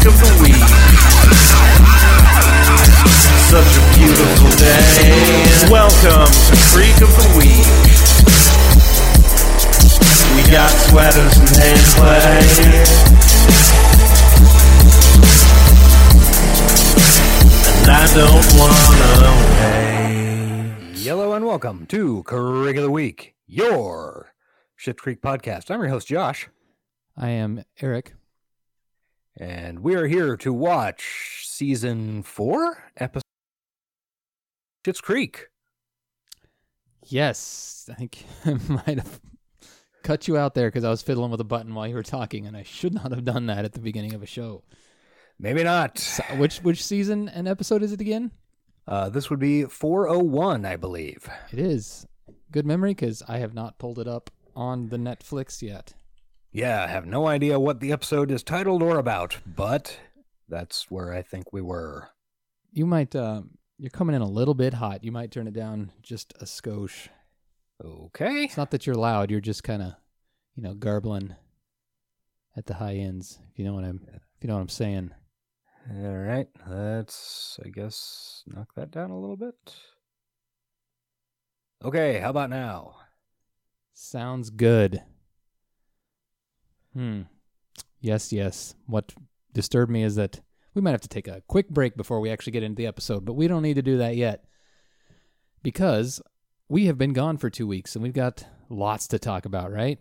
freak of the week. Such a beautiful day. Welcome to Freak of the Week. We got sweaters and hand play. And I don't wanna wait. Yellow and welcome to Creek of the Week, your Shit Creek podcast. I'm your host, Josh, I am Eric. And we are here to watch season four, episode Schitt's Creek. Yes, I think I might have cut you out there because I was fiddling with a button while you were talking, and I should not have done that at the beginning of a show. Maybe not. So, which which season and episode is it again? Uh, this would be 401, I believe. It is good memory because I have not pulled it up on the Netflix yet. Yeah, I have no idea what the episode is titled or about, but that's where I think we were. You might uh, you're coming in a little bit hot. You might turn it down just a skosh. Okay. It's not that you're loud. You're just kind of you know garbling at the high ends. If you know what I'm if you know what I'm saying. All right. Let's, I guess, knock that down a little bit. Okay, how about now? Sounds good. Hmm. Yes, yes. What disturbed me is that we might have to take a quick break before we actually get into the episode, but we don't need to do that yet because we have been gone for two weeks and we've got lots to talk about, right?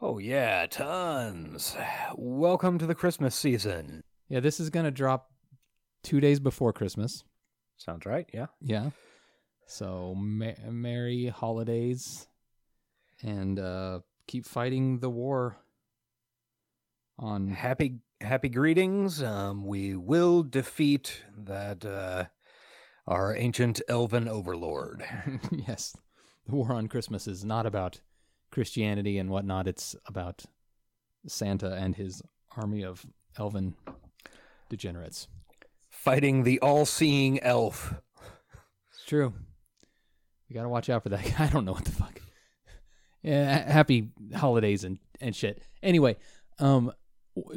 Oh, yeah, tons. Welcome to the Christmas season. Yeah, this is going to drop two days before Christmas. Sounds right, yeah. Yeah. So, ma- merry holidays and uh, keep fighting the war on Happy happy greetings. Um, we will defeat that uh our ancient elven overlord. yes, the war on Christmas is not about Christianity and whatnot. It's about Santa and his army of elven degenerates. Fighting the all-seeing elf. It's true. We gotta watch out for that. I don't know what the fuck. Ha- happy holidays and and shit. Anyway, um,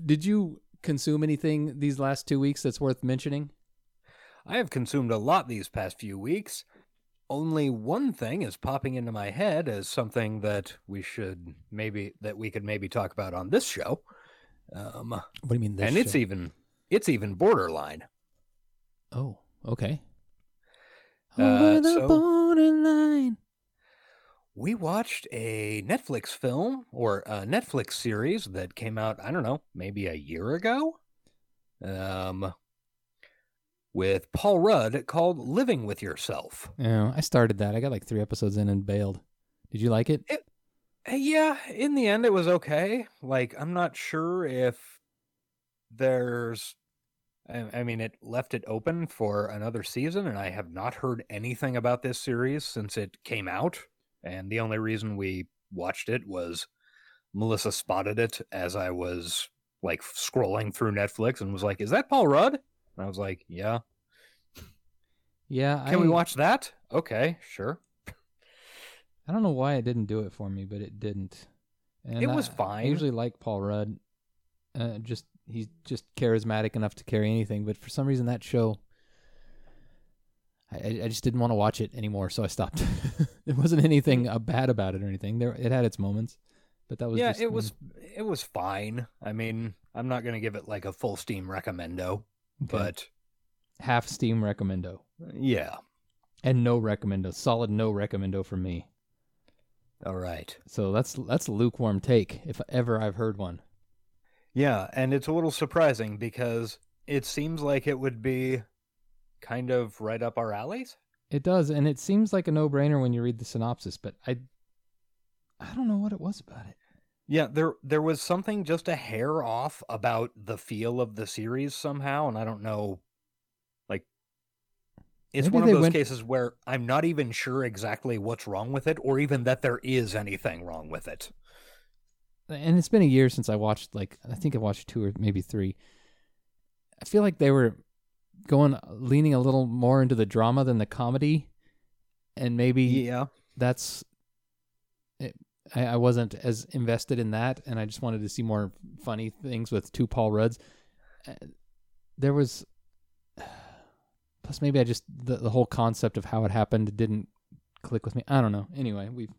did you consume anything these last two weeks that's worth mentioning? I have consumed a lot these past few weeks. Only one thing is popping into my head as something that we should maybe that we could maybe talk about on this show. Um, What do you mean? This and it's even it's even borderline. oh okay. Uh, Over the so- borderline. We watched a Netflix film or a Netflix series that came out, I don't know, maybe a year ago. Um with Paul Rudd called Living with Yourself. Yeah, I started that. I got like three episodes in and bailed. Did you like it? Uh, Yeah, in the end it was okay. Like I'm not sure if there's I, I mean it left it open for another season and I have not heard anything about this series since it came out and the only reason we watched it was Melissa spotted it as I was like scrolling through Netflix and was like, "Is that Paul Rudd?" And I was like, "Yeah." Yeah. Can I, we watch that? Okay, sure. I don't know why it didn't do it for me, but it didn't. And It was I- I usually like Paul Rudd. Uh, just he's just charismatic enough to carry anything, but for some reason that show, I, I just didn't want to watch it anymore, so I stopped. there wasn't anything uh, bad about it or anything. There, it had its moments, but that was yeah, just, it mm, was it was fine. I mean, I'm not going to give it like a full steam recommendo, okay. but half steam recommendo yeah. and no recommendo, solid no recommendo for me. All right. So that's that's a lukewarm take if ever I've heard one. Yeah, and it's a little surprising because it seems like it would be kind of right up our alleys. It does, and it seems like a no-brainer when you read the synopsis, but I I don't know what it was about it. Yeah, there there was something just a hair off about the feel of the series somehow, and I don't know like it's Maybe one of those went- cases where I'm not even sure exactly what's wrong with it or even that there is anything wrong with it. And it's been a year since I watched like I think I watched two or maybe three. I feel like they were going leaning a little more into the drama than the comedy, and maybe Yeah. that's it, I, I wasn't as invested in that, and I just wanted to see more funny things with two Paul Rudds. Uh, there was, plus maybe I just the the whole concept of how it happened didn't click with me. I don't know. Anyway, we've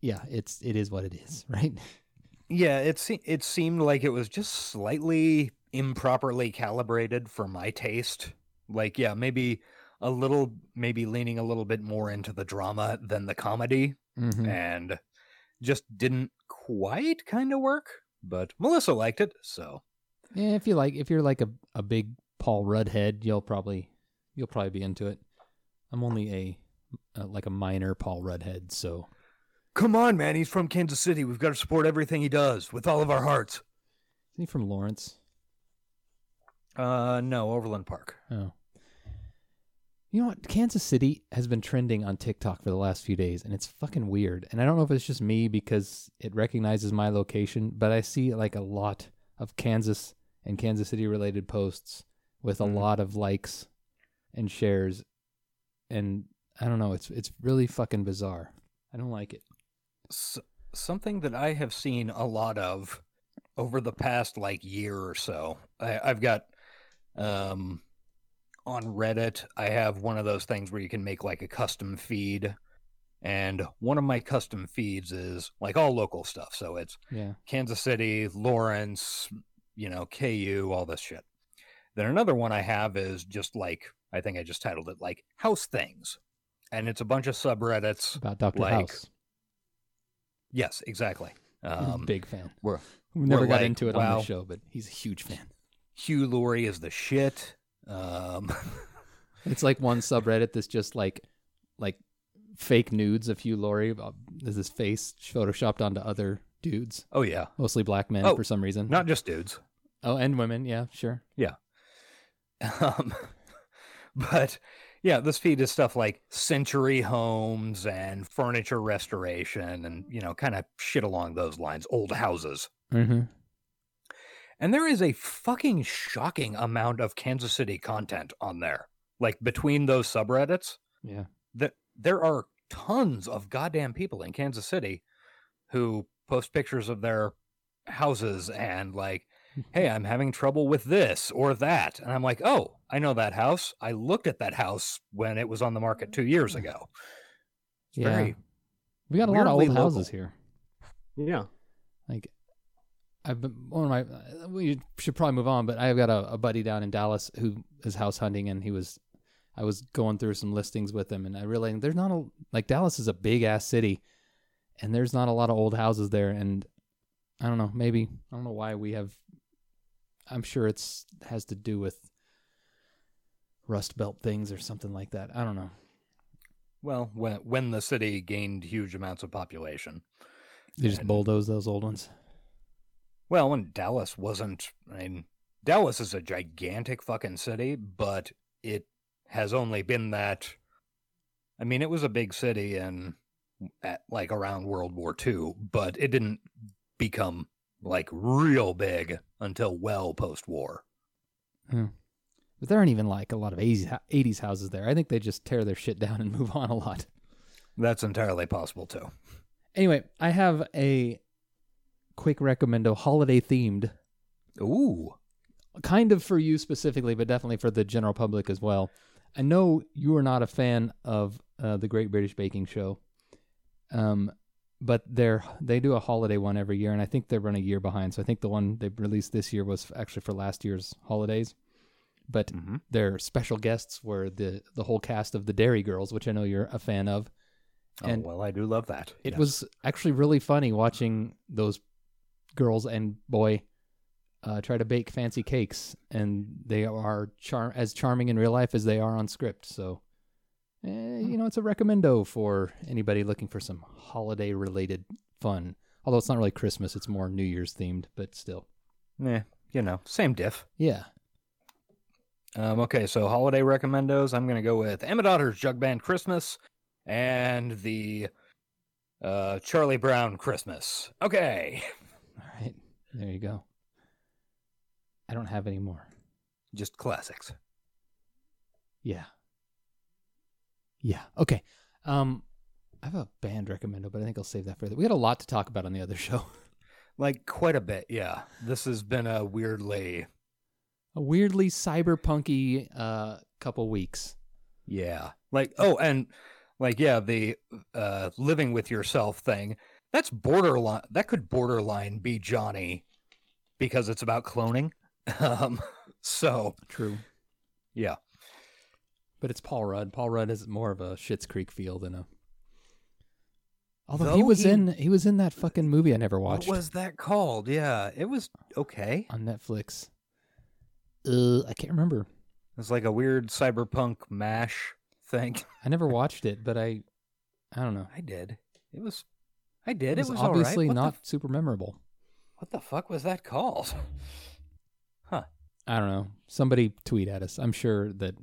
yeah, it's it is what it is, right? Yeah, it se- it seemed like it was just slightly improperly calibrated for my taste. Like, yeah, maybe a little, maybe leaning a little bit more into the drama than the comedy, Mm-hmm. and just didn't quite kind of work. But Melissa liked it, so Yeah, if you like, if you're like a, a big Paul Rudd head, you'll probably you'll probably be into it. I'm only a, uh like a minor Paul Rudd head, so come on, man. He's from Kansas City. We've got to support everything he does with all of our hearts. isn't he from Lawrence? Uh, no, Overland Park. Oh, you know what? Kansas City has been trending on TikTok for the last few days, and it's fucking weird. And I don't know if it's just me because it recognizes my location, but I see like a lot of Kansas and Kansas City related posts with a Mhm. lot of likes and shares, and I don't know. It's it's really fucking bizarre. I don't like it. S- something that I have seen a lot of over the past like year or so. I, I've got um on Reddit. I have one of those things where you can make like a custom feed, and one of my custom feeds is like all local stuff. So it's Yeah. Kansas City, Lawrence, you know, KU, all this shit. Then another one I have is just like I think I just titled it like house things, and it's a bunch of subreddits. About Dr. like, House. Yes, exactly. Um, Big fan. we're- We never got like, into it on the show, but he's a huge fan. Hugh Laurie is the shit. Um, It's like one subreddit that's just like like fake nudes of Hugh Laurie. Is his face photoshopped onto other dudes, oh yeah, mostly black men Oh, for some reason. not just dudes. oh, and women. Yeah, sure. Yeah. Um, but yeah, this feed is stuff like century homes and furniture restoration and you know kind of shit along those lines, old houses. Mm-hmm. And there is a fucking shocking amount of Kansas City content on there. Like between those subreddits, Yeah. that there are tons of goddamn people in Kansas City who post pictures of their houses and like, hey, I'm having trouble with this or that. And I'm like, oh, I know that house. I looked at that house when it was on the market two years ago. It's Yeah. very We got a lot of weirdly old houses local. here. yeah. Like, I've been one of my. We should probably move on, but I've got a, a buddy down in Dallas who is house hunting, and he was. I was going through some listings with him, and I realized there's not a like Dallas is a big ass city, and there's not a lot of old houses there, and I don't know, maybe I don't know why we have. I'm sure it's has to do with Rust Belt things or something like that. I don't know. Well, when when the city gained huge amounts of population. They just And- bulldoze those old ones. Well, and Dallas wasn't, I mean, Dallas is a gigantic fucking city, but it has only been that. I mean, it was a big city in at like around World War II, but it didn't become like real big until well post war. Hmm. But there aren't even like a lot of 80s, hou- 80s houses there. I think they just tear their shit down and move on a lot. That's entirely possible too. Anyway, I have a quick recommendo, holiday themed, Ooh. kind of for you specifically, but definitely for the general public as well. I know you are not a fan of uh, the Great British Baking Show, um, but they're they do a holiday one every year, and I think they run a year behind. So I think the one they released this year was actually for last year's holidays. But Mhm. their special guests were the the whole cast of the Derry Girls, which I know you're a fan of. Oh, well, I do love that. It Yes. was actually really funny watching those girls and boy uh, try to bake fancy cakes, and they are char- as charming in real life as they are on script. So, eh, you know, it's a recommendo for anybody looking for some holiday related fun. Although it's not really Christmas; it's more New Year's themed, but still, Yeah, you know, same diff. yeah. Um, okay, so holiday recommendos. I'm gonna go with Emmet Otter's Jug Band Christmas and the uh, Charlie Brown Christmas. Okay, there you go. I don't have any more. just classics. Yeah. Yeah. Okay. Um, I have a band recommendo, but I think I'll save that for. We had a lot to talk about on the other show. Like quite a bit, yeah. This has been a weirdly, A weirdly cyberpunky uh, couple weeks. yeah. Like oh, and like yeah, the uh living with yourself thing. That's borderline. That could borderline be Johnny, because it's about cloning. Um, so True. yeah, But it's Paul Rudd. Paul Rudd is more of a Schitt's Creek feel than a. Although he was he- in he was in that fucking movie I never watched what was that called? Yeah, it was okay. on Netflix. Uh, I can't remember. It's like a weird cyberpunk mash thing. I never watched it, but I, I don't know. I did. It was. I did. It was, all right. obviously not f- super memorable. what the fuck was that called? Huh. I don't know. Somebody tweet at us. I'm sure that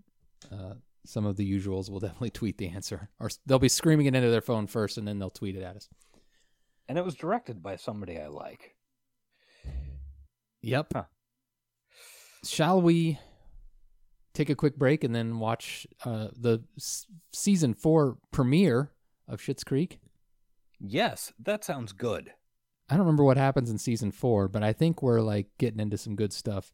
uh, some of the usuals will definitely tweet the answer, or they'll be screaming it into their phone first, and then they'll tweet it at us. And it was directed by somebody I like. Yep. Huh. Shall we take a quick break and then watch uh, the s- season four premiere of Schitt's Creek? Yes, that sounds good. I don't remember what happens in season four, but I think we're like getting into some good stuff.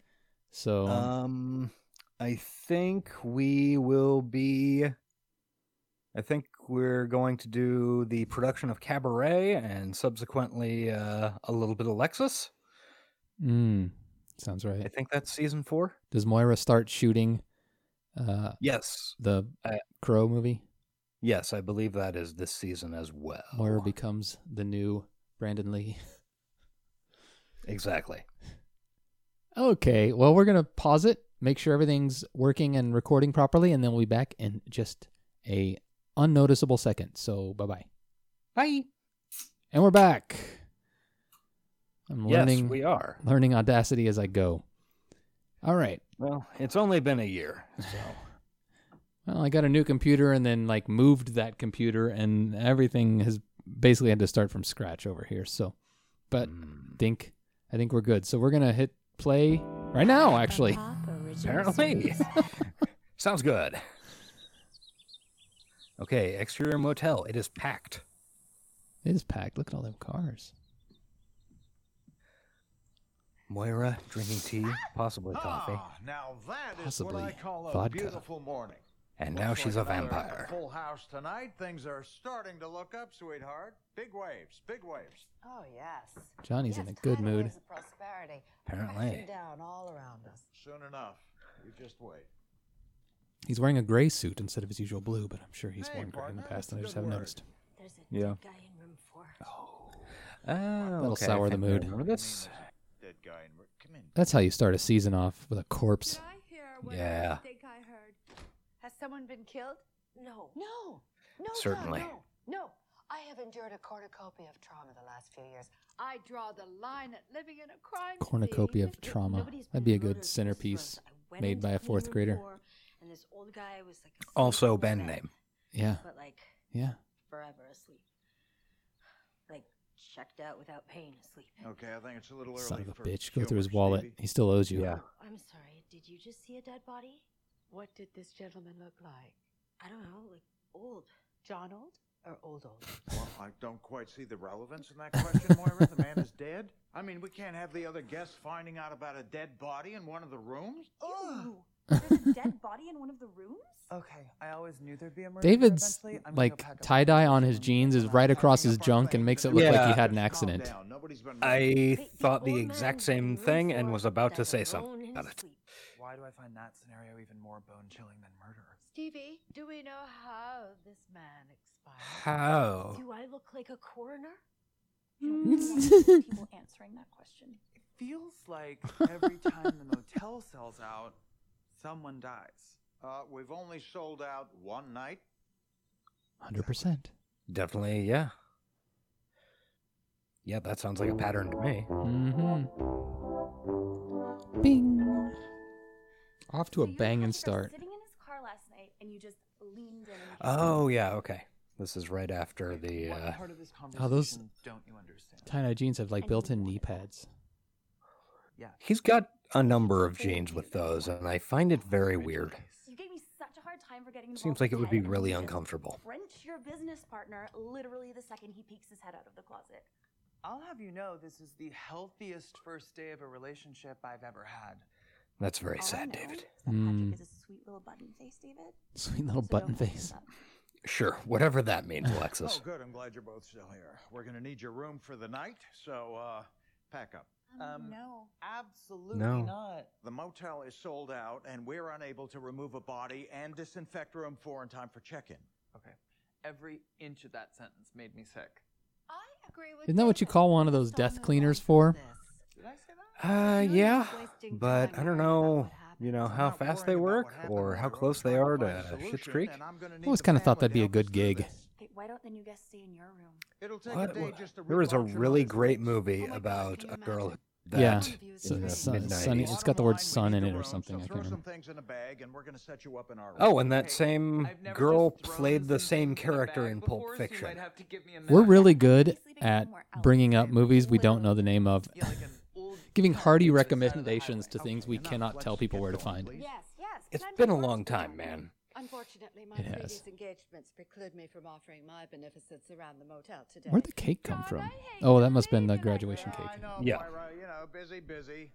So Um, I think we will be. I think we're going to do the production of Cabaret and subsequently uh, a little bit of Lexus. mm, sounds right. I think that's season four. Does Moira start shooting uh, Yes, the Crow movie? Yes, I believe that is this season as well. Moira becomes the new Brandon Lee. exactly. Okay, well, we're going to pause it, make sure everything's working and recording properly, and then we'll be back in just a unnoticeable second. So, bye-bye. Bye. And we're back. I'm Yes, learning we are. learning Audacity as I go. All right. Well, it's only been a year, so Well, I got a new computer and then like moved that computer and everything has basically had to start from scratch over here. So, but mm, think I think we're good. So we're gonna hit play right now. Actually, apparently sounds good. Okay, exterior motel. It is packed. it is packed. Look at all them cars. Moira drinking tea, possibly coffee, Ah, now that is Possibly what I call a vodka. Beautiful morning. and now Looks she's like a vampire. Full house tonight. Things are starting to look up, sweetheart. Big waves, big waves. Oh yes. Johnny's yes, in a good tidal mood. waves of prosperity. Apparently. crashing down all around us. Soon enough. You just wait. He's wearing a gray suit instead of his usual blue, but I'm sure he's Hey, worn gray in the partner, past that's and I a just good haven't word. noticed. There's a Yeah. dead guy in room four. Oh, oh That'll okay, I sour the think I mood. remember this? dead guy in. Come in. That's how you start a season off with a corpse. Did I hear what Yeah. I think I heard? Has someone been killed? No, no, no, John, Certainly. no, no. I have endured a cornucopia of trauma the last few years. I draw the line at living in a crime Cornucopia scene. of trauma. That'd be a good centerpiece since I went made by a fourth grader. four, and this old guy was like asleep Also, on the Ben name. Yeah, but like yeah. forever asleep, like checked out without pain asleep. Okay, I think it's a little early. Son of a for bitch. Go through his wallet. Stevie. He still owes you. Oh, yeah. I'm sorry. Did you just see a dead body? What did this gentleman look like? I don't know, like old. John old or old old? Well, I don't quite see the relevance in that question, Moira. The man is dead. I mean, we can't have the other guests finding out about a dead body in one of the rooms. Ew. There's a dead body in one of the rooms? Okay, I always knew there'd be a murder. David's eventually. I'm gonna go like tie dye on his jeans is right across his junk and makes it and look like he had an accident. down. I thought the exact same thing and was about to say something about it. Sleep. Why do I find that scenario even more bone chilling than murder? Stevie, do we know how this man expired? How? Do I look like a coroner? People answering that question. It feels like every time the motel sells out, someone dies. Uh, we've only sold out one night. Hundred percent. Definitely, yeah. Yeah, that sounds like a pattern to me. Mm-hmm. Bing. Off to So a you and banging start. Sitting in his car last night, and you just leaned in. And kissed him. Oh, yeah, okay. This is right after the. What Uh, part of this Oh, conversation those- don't you understand? Tie jeans have like And built-in knee pads. Yeah. he's got a number of jeans with those, and I find it very weird. You gave me such a hard time time for getting Seems like it would be really uncomfortable. French your business partner literally the second he peeks his head out of the closet. I'll have you know this is the healthiest first day of a relationship I've ever had. That's very All I sad, know David. is that Mm. Patrick is a sweet little button face, David. Sweet little So button don't mess face. up. Sure, whatever that means, Alexis. Oh, good. I'm glad you're both still here. We're going to need your room for the night, so uh, pack up. Um, no. Absolutely No. not. The motel is sold out, and we're unable to remove a body and disinfect room four in time for check-in. Okay. Every inch of that sentence made me sick. I agree with Isn't that what you David. call one of those Let's death move cleaners from for? this. Did I say that? Uh, yeah, but I don't know, you know, how fast they work or how close they are to solution, Schitt's Creek. I'm gonna need always kinda thought that'd be a good gig. this. Why don't the new guests stay in your room? It'll take What? a day just to There was a relaunch really another great movie Oh my God, about can you a girl imagine? that Yeah. So in the Sun- mid Sunny- nineties. it's got the word sun in it or something, I can't remember. things in a bag, and we're going to set you up in our room. Oh, and that same I've never girl just thrown played the some same things character bag in before, Pulp so you Fiction. have to give me a We're minute. really good at have more outlets bringing up movies we don't know the name of, Yeah, like an old giving hearty on the side of the recommendations to things we cannot tell people where to find. please. Yes, yes. It's plenty been a long time, man. Unfortunately, my It has. previous engagements preclude me from offering my beneficence around the motel today. Where'd the cake come God, from? Oh, that must have been the graduation Yeah, cake. I know, Yeah. Moira, you know, busy, busy.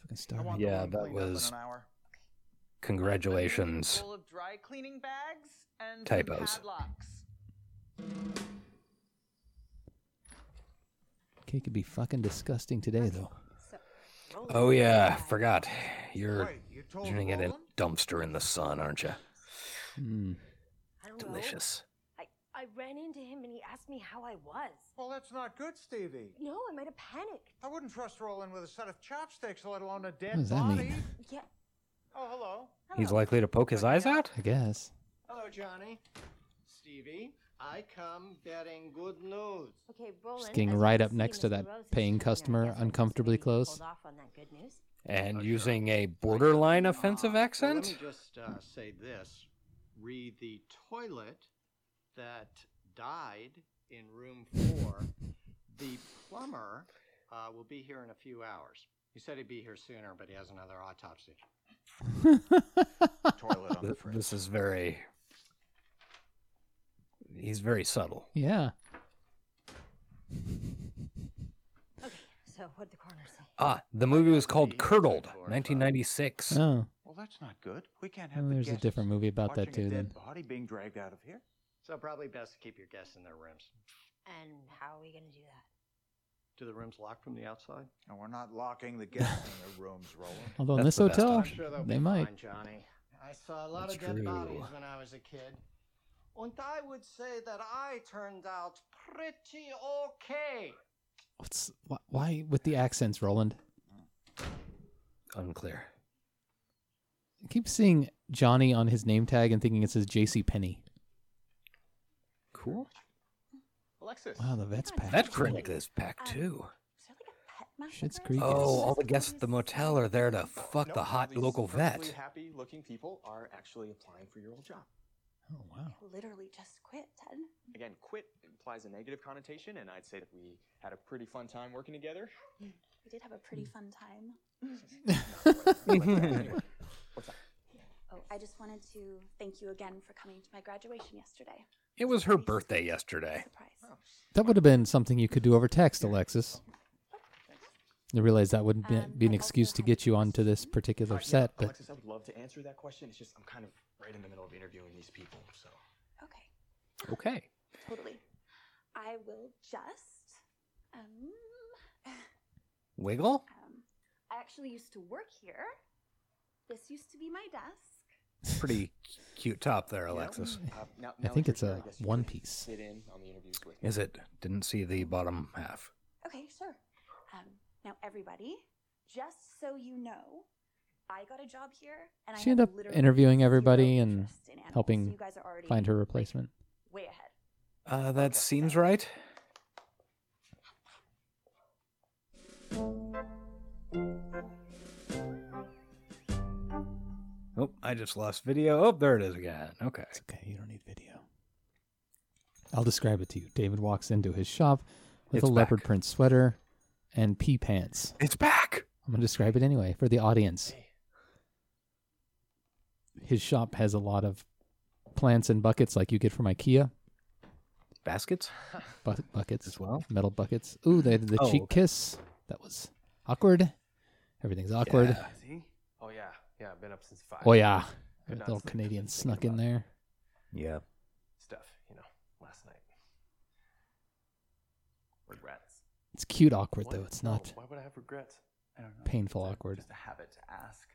Fucking I starving. Yeah, that cleaned up in was- an hour. Congratulations. Full of dry cleaning bags and Typos. Cake could be fucking disgusting today, though. So, Oh yeah, forgot. You're Wait, you told turning it in a dumpster in the sun, aren't you? Mm. I don't know. Delicious. I, I ran into him and he asked me how I was. Well, that's not good, Stevie. No, I might have panicked. I wouldn't trust Roland with a set of chopsticks, let alone a dead What does that body. mean? Yeah. Oh, hello. He's likely to poke his eyes out? I guess. Hello, Johnny. Stevie, I come bearing good news. Okay, Roland. Just getting right up next to that Rose paying customer deference, uncomfortably close. Hold off on that good news. And Oh, sure. using a borderline offensive Uh, accent? let me just uh, say this. Read the toilet that died in room four. the plumber uh, will be here in a few hours. He said he'd be here sooner, but he has another autopsy. Toilet on the fridge. This is very. He's very subtle. Yeah. Okay, so what'd the coroner say? Ah, the movie was called Curdled, 1996. Oh, Well, that's not good. We can't have well, the there's a guests different movie about that watching too. a Then dead body being dragged out of here. So probably best to keep your guests in their rooms. And how are we gonna do that? Do the rooms lock from the outside? And we're not locking the guests in their rooms, Roland. although in That's this the best hotel, I'm sure they'll they be might. fine, Johnny. I saw a lot That's of dead true. bodies when I was a kid. And I would say that I turned out pretty okay. What's wh- why with the accents, Roland? Unclear. I keep seeing Johnny on his name tag and thinking it says J.C. Penney. Cool. Alexis. Wow, the vet's packed. That critic is packed Um, too. Is there like a pet massacre? Schitt's Creek Oh, all the guests at the motel are there to fuck No, the hot local vet. happy-looking people are actually applying for your old job. Oh wow. Literally just quit, Ted. Again, quit implies a negative connotation, and I'd say that we had a pretty fun time working together. We did have a pretty fun time. What's up? Oh, I just wanted to thank you again for coming to my graduation yesterday. It was her birthday yesterday. Surprise. That would have been something you could do over text, Alexis. I realize that wouldn't be, Um, be an I excuse to had get you onto this particular yeah, set, but Alexis, I would love to answer that question. It's just I'm kind of right in the middle of interviewing these people, so. Okay, Okay. totally. I will just. Um, Wiggle? um, I actually used to work here. This used to be my desk. Pretty cute top there, Yeah. Alexis. Uh, now, I think it's a here, I guess you one piece. Sit in on the interviews with me. Is it? Didn't see the bottom half. Okay, sure. Um, now, everybody, just so you know, I got a job here, and she have ended up interviewing everybody and in helping so you guys are find her like, replacement. way ahead. Uh, that seems right. Oh, I just lost video. Oh, there it is again. Okay. It's okay, you don't need video. I'll describe it to you. David walks into his shop with It's a leopard print sweater and pea pants. It's back. I'm going to describe it anyway for the audience. His shop has a lot of plants and buckets like you get from IKEA. Baskets? Bu- buckets As well? Metal buckets. Ooh, they did the Oh, cheek okay. kiss. That was awkward. Everything's awkward. Yeah. See? Oh yeah, yeah. I've been up since five. Oh yeah, Could a little Canadian snuck in there. Yeah. Stuff, you know, last night. Regrets. It's cute awkward What? though. It's No, not oh, Why would I have regrets? I don't know. painful awkward. Just a habit to ask.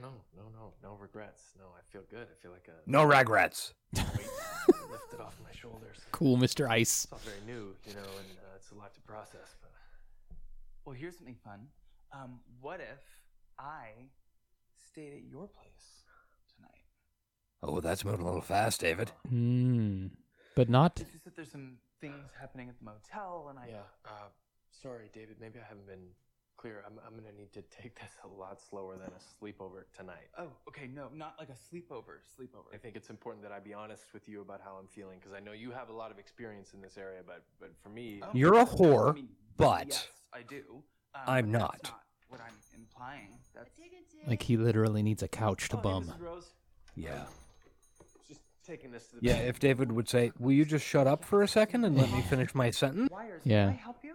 No, no, no, no, no regrets. No, I feel good. I feel like a No regrets. weight lifted off my shoulders. Cool, Mr. Ice. It's all very new, you know, and uh, it's a lot to process. But Well, here's something fun. Um, what if I stayed at your place tonight? Oh, that's moving a little fast, David. Hmm. But not. It's just that there's some things happening at the motel, and I. yeah, uh, sorry, David. Maybe I haven't been clear. I'm, I'm gonna need to take this a lot slower than a sleepover tonight. Oh, okay. No, not like a sleepover. Sleepover. I think it's important that I be honest with you about how I'm feeling because I know you have a lot of experience in this area, but but for me, Oh, You're a whore, mean, but yes, I do. Um, I'm but not. That's not what I'm implying. That's Like he literally needs a couch to Oh, bum. Mrs. Rose. Yeah. Just taking this to the Yeah, if David would say, Will you just shut up for a second and let me finish my sentence? Wires. Yeah. Can I help you?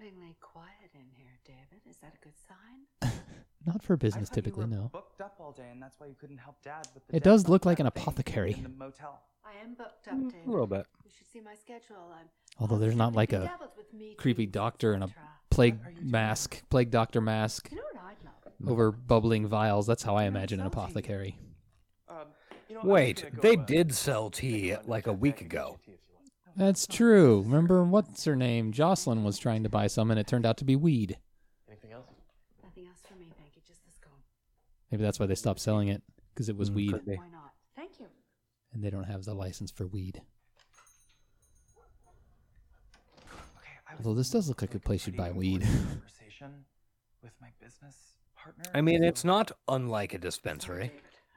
It's startlingly quiet in here, David. Is that a good sign? Not for I business you typically, were no. Booked up all day, and that's why you couldn't help Dad with the. It does look like an apothecary. in the motel. I am booked up, Mm, David. a little bit. You should see my schedule. I'm Although there's not like a bedeviled with meetings, creepy doctor in a plague What doing? mask, plague doctor mask You know what I'd love? over bubbling vials. That's how I imagine an apothecary. Um, you know, Wait, they uh, did sell tea like a week ago. That's true. Remember what's her name? Jocelyn was trying to buy some, and it turned out to be weed. Anything else? Nothing else for me, thank you. Just this scone. Maybe that's why they stopped selling it because it was Mm, weed, could be. Why not? Thank you. and they don't have the license for weed. Okay. I was Although this does look like a place you'd pretty buy weed. important Conversation with my business partner. I mean, it's not unlike a dispensary.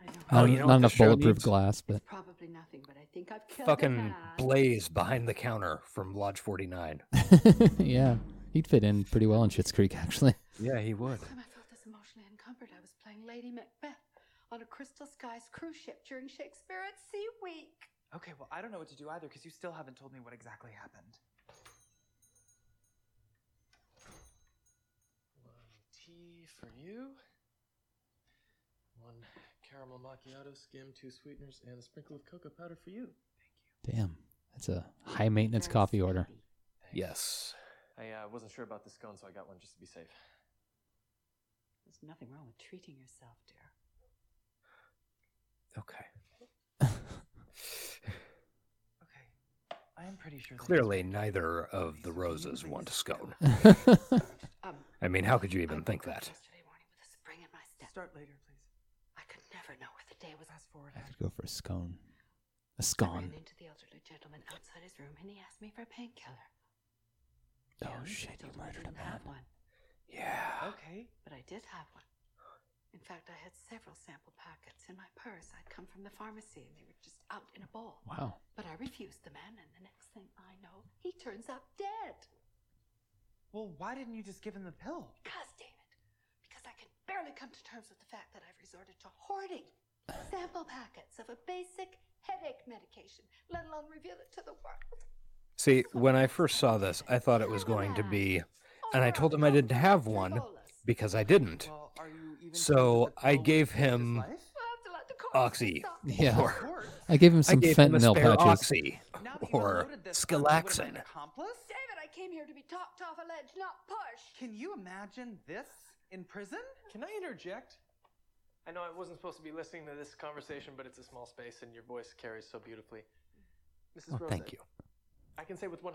David, I know. Oh, not you know not enough bulletproof needs? glass, but It's probably nothing, but I think I've killed Fucking. Blaze behind the counter from Lodge 49. yeah, he'd fit in pretty well in Schitt's Creek, actually. Yeah, he would. Last time I felt this emotionally encumbered, I was playing Lady Macbeth on a Crystal Skies cruise ship during Shakespeare at Sea Week. Okay, well, I don't know what to do either because you still haven't told me what exactly happened. One tea for you. One caramel macchiato, skim, two sweeteners, and a sprinkle of cocoa powder for you. Thank you. Damn, that's a high maintenance Very coffee order. sleepy. Yes. I uh, wasn't sure about the scone, so I got one just to be safe. There's nothing wrong with treating yourself, dear. Okay. Okay. I am pretty sure. Clearly, neither of the roses want a scone. Um, I mean, how could you I even think that? Yesterday morning with a spring in my step. Start later, please. I could never know where the day was. Fast forward. I could go for a scone. A scone. I ran into the elderly gentleman outside his room, and he asked me for a painkiller. Oh Yeah, I shit, you told him I murdered a have man. one, Yeah. Okay. but I did have one. In fact, I had several sample packets in my purse. I'd come from the pharmacy, and they were just out in a bowl. Wow. But I refused the man, and the next thing I know, he turns up dead. Well, why didn't you just give him the pill? Because, David, because I can barely come to terms with the fact that I've resorted to hoarding sample packets of a basic headache medication, let alone reveal it to the world. See, when I first saw this, I thought it was going to be, and I told him I didn't have one because I didn't. Well, are you even So, sure that the I gave would save his him life? We'll have to let the court Oxy. Yeah. Or, I gave him I some gave fentanyl spare patches. Oxy. Now that you Or unloaded this, thought you would've been Skelaxin. David, I came here to be talked off a ledge, not pushed. Can you imagine this in prison? Can I interject? I know I wasn't supposed to be listening to this conversation, but it's a small space and your voice carries so beautifully. Mrs. Oh, Rose, thank you. I can say with 100%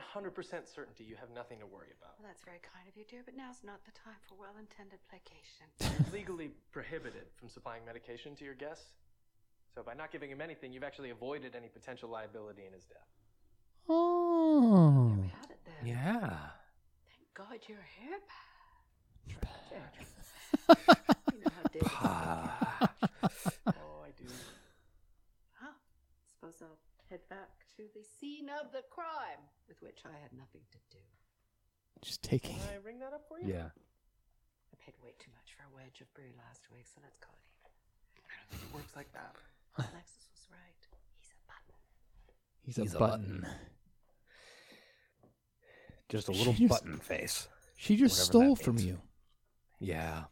certainty you have nothing to worry about. Well, that's very kind of you, dear, but now's not the time for well-intended placation. You're legally prohibited from supplying medication to your guests. So by not giving him anything, you've actually avoided any potential liability in his death. Oh. There we had it there. Yeah. Thank God you're here, pal. You know how David Ah. Oh, I do. Huh. Suppose I'll head back to the scene of the crime, with which I had nothing to do. Just taking. Can I ring that up for you? Yeah. I paid way too much for a wedge of brie last week, so let's call it even. I don't think it works like that. Alexis was right. He's a button. He's a He's a button. button. Just a little just- button face. She just stole from you. Yeah.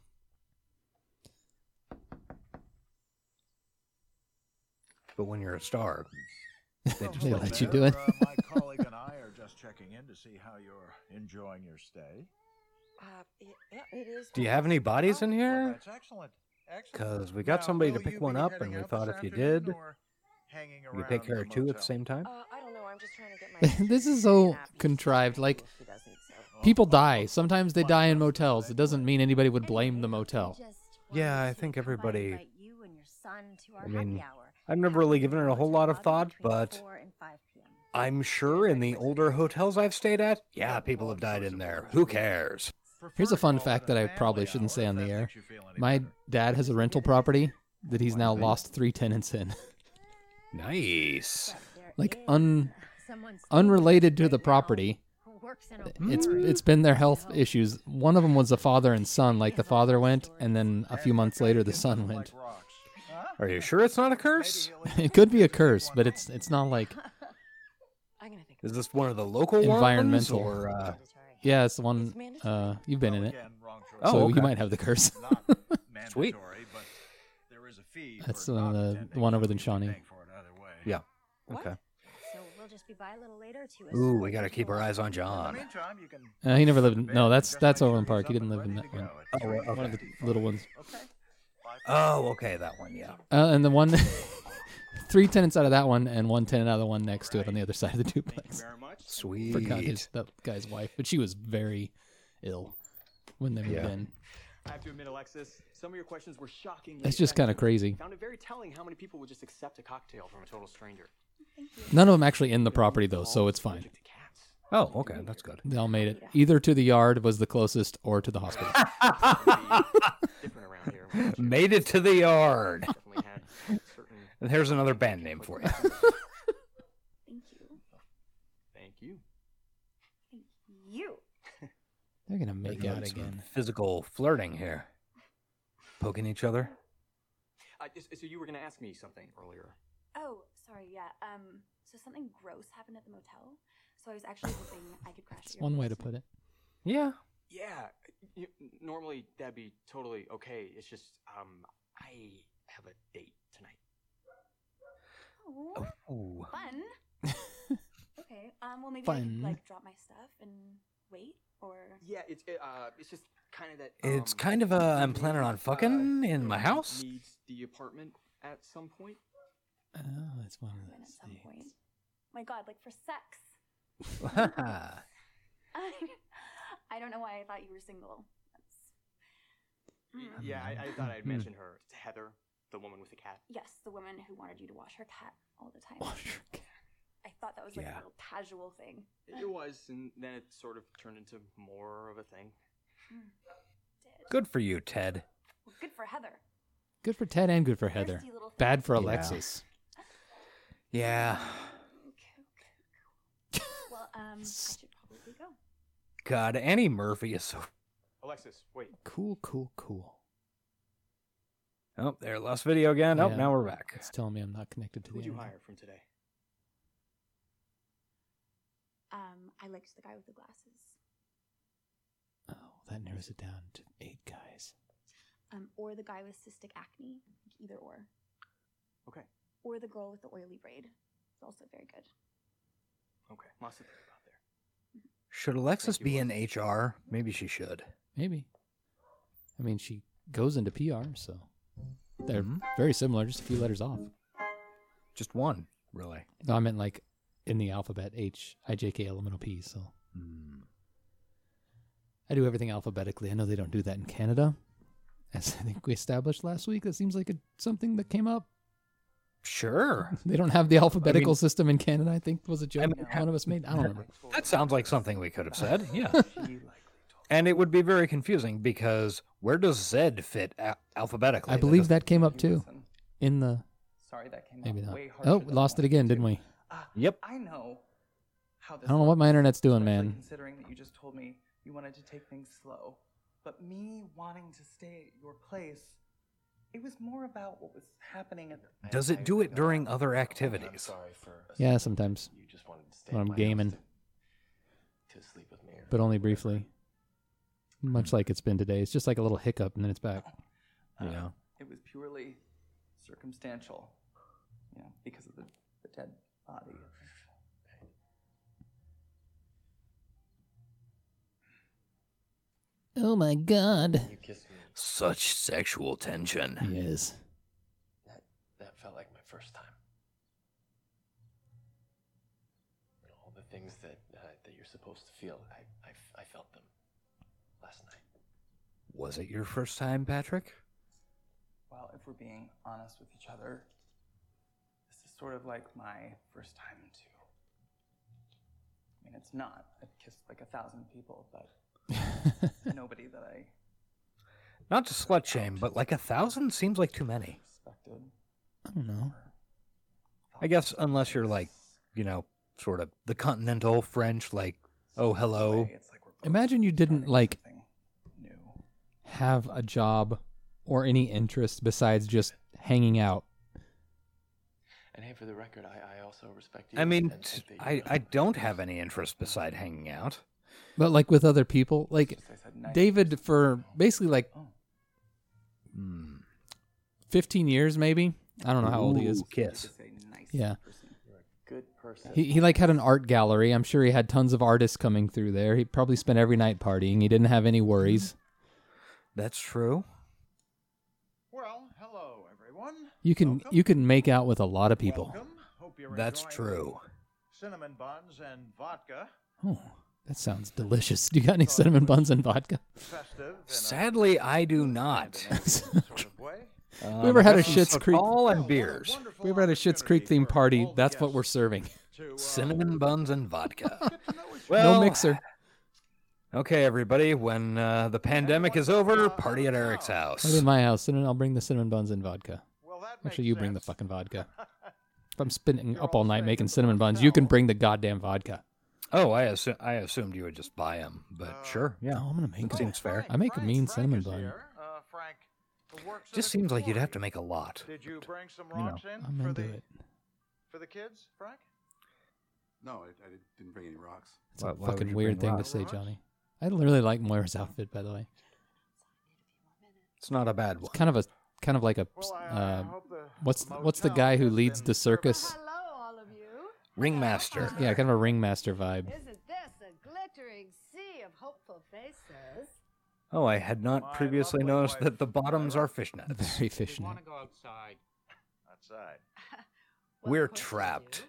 But when you're a star, they just They let let you you do do it. Uh, my colleague and I are just checking in to see how you're enjoying your stay. Uh, it, yeah, it is. Do you have any bodies in Well, here? that's excellent. Excellent. Because we got Now, somebody to pick one up, and we thought if you did, or hanging you could around take care of two at the same time. Uh, I don't know. I'm just trying to get my. this is so contrived. Like She doesn't, so. people die. Sometimes they die in motels. It doesn't mean anybody would blame the motel. Yeah, I think everybody. Invite you and your son to our I mean, happy hour. I've never really given it a whole lot of thought, but 4 and 5 p.m. I'm sure in the older hotels I've stayed at, yeah, people have died in there. Who cares? Here's a fun fact that I probably shouldn't say on the air. My dad has a rental property that he's now lost three tenants in. Nice. like un unrelated to the property. who works in a It's it's been their health issues. One of them was a father and son. Like the father went, and then a few months later the son went. Are you sure it's not a curse? it could be a curse, but it's it's not like Is this one of the local environmental. ones or? Uh... Yeah, it's the one. Uh, you've been in it, Oh, so okay. you might have the curse. Sweet. That's uh, the, the one over than Shawnee. Yeah. Okay. Just be by a later to Ooh, we gotta keep our eyes on John. Uh, he never lived. In, no, that's that's Overland Park. He didn't live in that one. Oh, well, One of the little ones. Oh, okay, that one. Yeah. Uh, and the one, three tenants out of that one, and one tenant out of the one next to it on the other side of the duplex. very much. Sweet. Forgot his that guy's wife, but she was very ill when they moved Yeah. in. I have to admit, Alexis, some of your questions were shocking. That's just kinda crazy. Found it very telling how many people would just accept a cocktail from a total stranger. None of them actually in the property though, so it's fine. Oh, okay, that's good. They all made it. Either to the yard was the closest, or to the hospital. Different around here. Made it to the yard. Definitely certain. And here's another band name for you. Thank you. Thank you. Thank you. They're gonna make We're out again. Physical flirting here. Poking each other. Uh, so you were going to ask me something earlier. Oh, sorry. Yeah. Um. So something gross happened at the motel. So I was actually hoping I could crash. That's your one way to put it. Yeah. Yeah, y normally that'd be totally okay. It's just, um, I have a date tonight. Oh, Ooh. fun. okay. Um. Well, maybe I Fun. could like drop my stuff and wait, or Yeah, it's it, uh, it's just kind of that. It's um, kind of a. I'm maybe, planning on uh, fucking in my house. Needs the apartment at some point. Oh, that's one of at those some things. point. My God, like for sex. yeah. I, I don't know why I thought you were single. That's, Mm. Yeah, I, I thought I'd Hmm. mention her. It's Heather, the woman with the cat. Yes, the woman who wanted you to wash her cat all the time. Wash your cat. I thought that was like Yeah. a little casual thing. It was, and then it sort of turned into more of a thing. Did. Good for you, Ted. Well, good for Heather. Good for Ted and good for Heather. Thirsty little Bad for Yeah. Alexis. Yeah. Well, um, I should probably go. God, Annie Murphy is so. Alexis, wait. Cool, cool, cool. Oh, there, lost video again. Oh, Yeah. now we're back. It's telling me I'm not connected to Who the would you internet. hire from today? Um, I liked the guy with the glasses. Oh, that narrows it down to eight guys. Um, or the guy with cystic acne. like Either or. Okay. Or the girl with the oily braid. It's also very good. Okay. Lots to think about there. Should Alexis be in HR? Maybe she should. Maybe. I mean, she goes into PR, so they're Mhm. very similar, just a few letters off. Just one, really. No, I meant like in the alphabet H I J K L M N O P. So Hmm. I do everything alphabetically. I know they don't do that in Canada, as I think we established last week. That seems like a, something that came up. Sure. They don't have the alphabetical system in Canada. I think was a joke mean, one of us made. I don't remember. That sounds like something we could have said. Yeah. and it would be very confusing because where does Z fit a- alphabetically? I believe doesn't- that came up too in the sorry that came maybe out not. way harsher Oh, than I lost it again, didn't we? Uh, Yep. I know how this I don't know what my internet's doing, man. Considering that you just told me you wanted to take things slow, but me wanting to stay at your place it was more about what was happening at the. Does it do it during other activities? sorry for. Yeah, sometimes. You just wanted to stay When at I'm my house gaming, to, to sleep with me. Or but only briefly. Much like it's been today. It's just like a little hiccup and then it's back. Uh, yeah. It was purely circumstantial, you know, because of the, the dead body. Oh my god. You kissed me. Such sexual tension. Yes. That that felt like my first time. And all the things that uh, that you're supposed to feel, I I felt them last night. Was it your first time, Patrick? Well, if we're being honest with each other, this is sort of like my first time too. I mean, it's not. I've kissed like a thousand people, but nobody that I Not to slut shame, but like a thousand seems like too many. I don't know. I guess unless you're like, you know, sort of the continental French, like, oh hello. Imagine you didn't like have a job or any interest besides just hanging out. And hey, for the record, I, I also respect you. I mean, and t- think I, I don't have any interest beside hanging out. But like with other people, like David for basically like oh. Hmm. 15 years maybe. I don't know how old he is. Ooh, Kiss. Yeah. good person. He he like had an art gallery. I'm sure he had tons of artists coming through there. He probably spent every night partying. He didn't have any worries. That's true. Well, hello, everyone. You can you can make out with a lot of people. Hope you're That's true. Cinnamon buns and vodka. Oh, that sounds delicious. Do you got any cinnamon buns and vodka? Sadly, I do not. sort we ever had a got some Schitt's Creek? Sotol and beers. We ever had a Schitt's Creek themed party? That's what we're serving. Cinnamon buns and vodka. no mixer. Okay, everybody. When uh, the pandemic is over, party at Eric's house. Party at my house, cinnamon. I'll bring the cinnamon buns and vodka. Actually, you bring the fucking vodka. If I'm spending up all night making cinnamon buns, you can bring the goddamn vodka. Oh, I assu- I assumed you would just buy them, but Uh, sure, yeah. No, I'm gonna make That them. seems fair. I make a mean cinnamon bun. Uh, Frank, the works of Just seems like you'd have to make a lot. Did you bring some You know, rocks in I'm for into the it. for the kids, Frank? No, I, I didn't bring any rocks. It's a fucking weird thing to say, Johnny. I really like Moira's outfit, by the way. It's not a bad one. It's kind of a kind of like a uh, what's what's the guy who leads the circus? Hello, all of you. Ringmaster. Yeah, kind of a ringmaster vibe. Isn't this a glittering sea of hopeful faces? Oh, I had not previously noticed that the bottoms are fishnets. Very fishnet. go outside. Outside. We're trapped.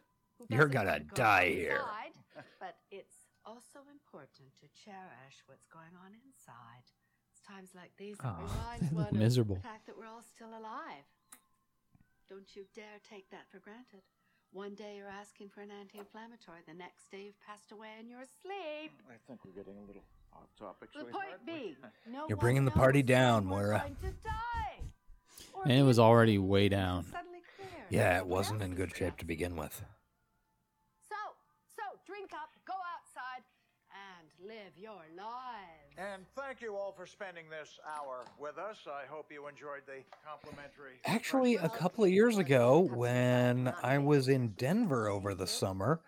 You're gonna die here. Inside, but it's also important to cherish what's going on inside. It's times like these that Oh, reminds they look one miserable. of the fact that we're all still alive. Don't you dare take that for granted. One day you're asking for an anti-inflammatory, the next day you've passed away in your sleep. I think we're getting a little off topic. The point being, no You're bringing the party down, we're Moira. to die. And it was already way down. Yeah, it wasn't in good shape to begin with. So, so drink up, go outside, and live your lives. And thank you all for spending this hour with us. I hope you enjoyed the complimentary. Actually, a couple of years ago, when I was in Denver over the summer,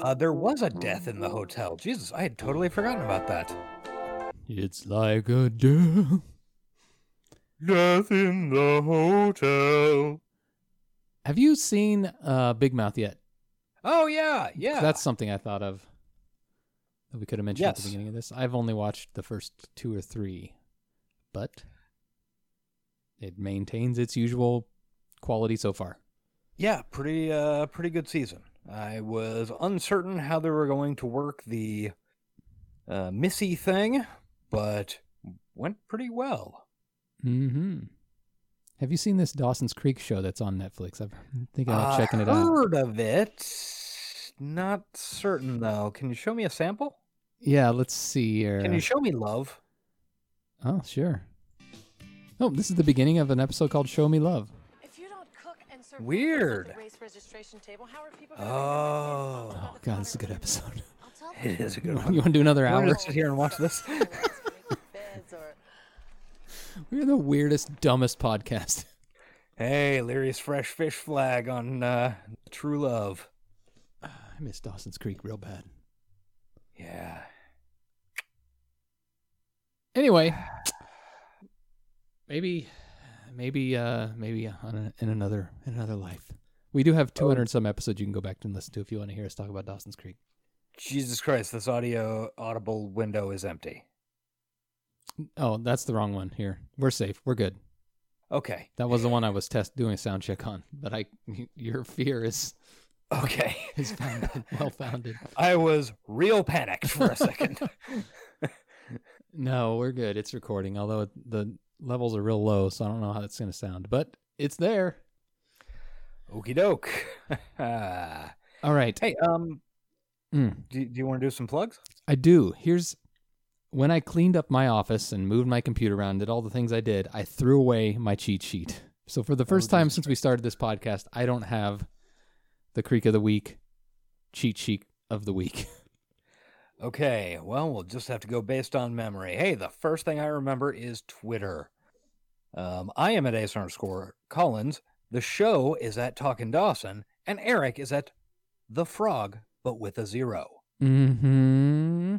uh, there was a death in the hotel. Jesus, I had totally forgotten about that. It's like a death. Death in the hotel. Have you seen uh, Big Mouth yet? Oh yeah, yeah. That's something I thought of that we could have mentioned at the beginning of this. I've only watched the first two or three, but it maintains its usual quality so far. Yeah, pretty uh pretty good season. I was uncertain how they were going to work the uh Missy thing, but went pretty well. Mm-hmm. Have you seen this Dawson's Creek show that's on Netflix? I'm thinking about I checking it out. heard of it. Not certain though. Can you show me a sample? Yeah, let's see here. Can you show me love? Oh, sure. Oh, this is the beginning of an episode called Show Me Love. If you don't cook and serve Weird. at the race registration table, how are people Oh, Oh, God, this is a good episode. it is a good one. You wanna do another You wanna hour? just sit here and watch this? We're the weirdest, dumbest podcast. Hey, Leery's fresh fish flag on uh, True Love. I miss Dawson's Creek real bad. Yeah. Anyway, maybe, maybe, uh, maybe on a, in another in another life, we do have two hundred some episodes you can go back and listen to if you want to hear us talk about Dawson's Creek. Jesus Christ, this audio audible window is empty. Oh, that's the wrong one. Here, we're safe. We're good. Okay. That was the one I was test doing a sound check on, but I your fear is Okay. is founded, well founded. I was real panicked for a second. No, we're good. It's recording, although the levels are real low, so I don't know how it's going to sound, but it's there. Okie doke. All right. hey, um, Mm. do, do you want to do some plugs? I do. Here's when I cleaned up my office and moved my computer around, did all the things I did, I threw away my cheat sheet. So for the first time since we started this podcast, I don't have the Creek of the Week cheat sheet of the week. Okay, well, we'll just have to go based on memory. Hey, the first thing I remember is Twitter. Um, I am at ace underscore Collins. The show is at Talkin' Dawson, and Eric is at the Frog, but with a zero. hmm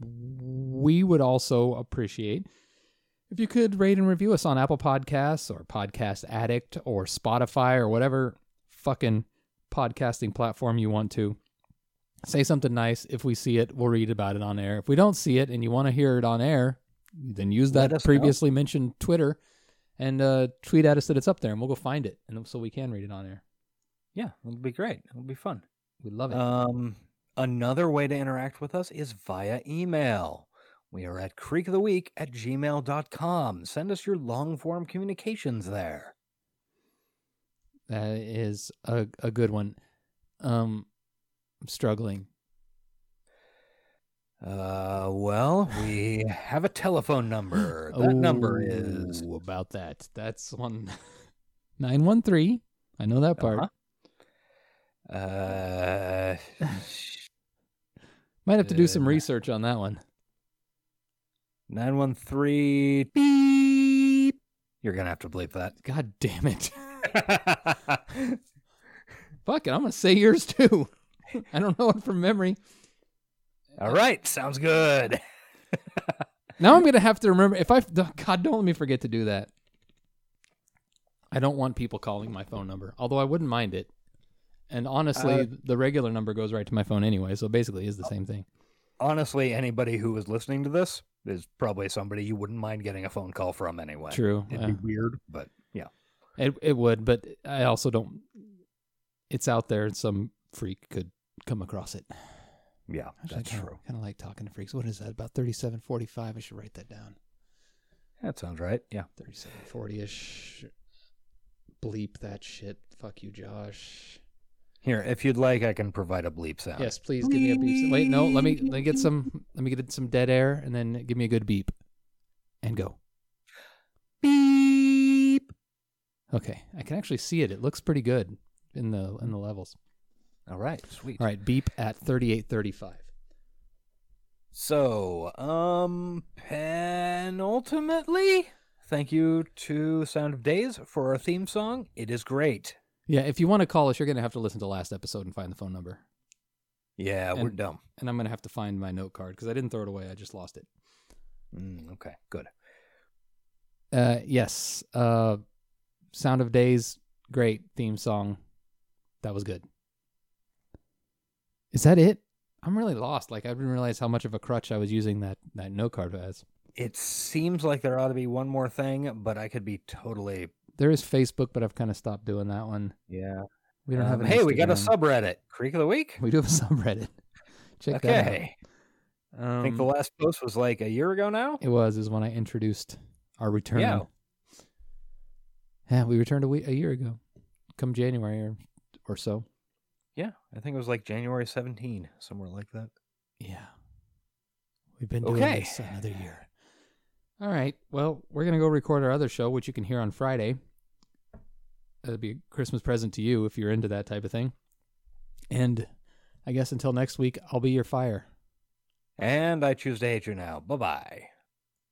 We would also appreciate if you could rate and review us on Apple Podcasts or Podcast Addict or Spotify or whatever fucking podcasting platform you want to. Say something nice. If we see it, we'll read about it on air. If we don't see it and you want to hear it on air, then use that us know. previously mentioned Twitter and uh, tweet at us that it's up there, and we'll go find it, and so we can read it on air. Yeah, it'll be great. It'll be fun. We love it. Um, another way to interact with us is via email. We are at creekoftheweek at gmail.com. Send us your long form communications there. That is a a good one. Um, I'm struggling. Uh, well, we have a telephone number. That number is about that. That's one nine one three. I know that part. uh, Might have to do some Uh, research on that one. 913 beep. You're going to have to bleep that. God damn it! Fuck it, I'm gonna say yours too. I don't know it from memory. All right, sounds good. Now I'm gonna have to remember if I God don't let me forget to do that. I don't want people calling my phone number, although I wouldn't mind it. And honestly, Uh, the regular number goes right to my phone anyway, so basically is the same thing. Honestly, anybody who is listening to this is probably somebody you wouldn't mind getting a phone call from anyway. True, It'd be weird, but yeah. It it would, but I also don't. It's out there, and some freak could come across it. Yeah, that's true. Kind of like talking to freaks. What is that? About thirty-seven forty-five. I should write that down. That sounds right. Yeah. Thirty-seven forty-ish. Bleep that shit. Fuck you, Josh. Here, if you'd like, I can provide a bleep sound. Yes, please give me a beep. Wait, no. Let me let me get some. Let me get some dead air, and then give me a good beep, and go. Beep. Okay, I can actually see it. It looks pretty good in the in the levels. All right, sweet. All right, beep at thirty-eight thirty-five. So, um, penultimately, thank you to Sound of Days for our theme song. It is great. Yeah, if you want to call us, you're gonna have to listen to last episode and find the phone number. Yeah, we're dumb. And I'm gonna have to find my note card because I didn't throw it away. I just lost it. Mm, okay, good. Uh, yes. Uh, Sound of Days, great theme song. That was good. Is that it? I'm really lost. Like I didn't realize how much of a crutch I was using that that note card as. It seems like there ought to be one more thing, but I could be totally. There is Facebook, but I've kind of stopped doing that one. Yeah. We don't have. Um, an hey, we got a subreddit, Creek of the Week. We do have a subreddit. Check okay. that out. I think the Um, last post was like a year ago now. It was is when I introduced our return. Yeah. Yeah, we returned a week a year ago, come January or or so. Yeah, I think it was like January 17, somewhere like that. Yeah. We've been doing Okay. this another year. All right. Well, we're gonna go record our other show, which you can hear on Friday. That'll be a Christmas present to you if you're into that type of thing. And I guess until next week, I'll be your fire. And I choose to hate you now. Bye bye.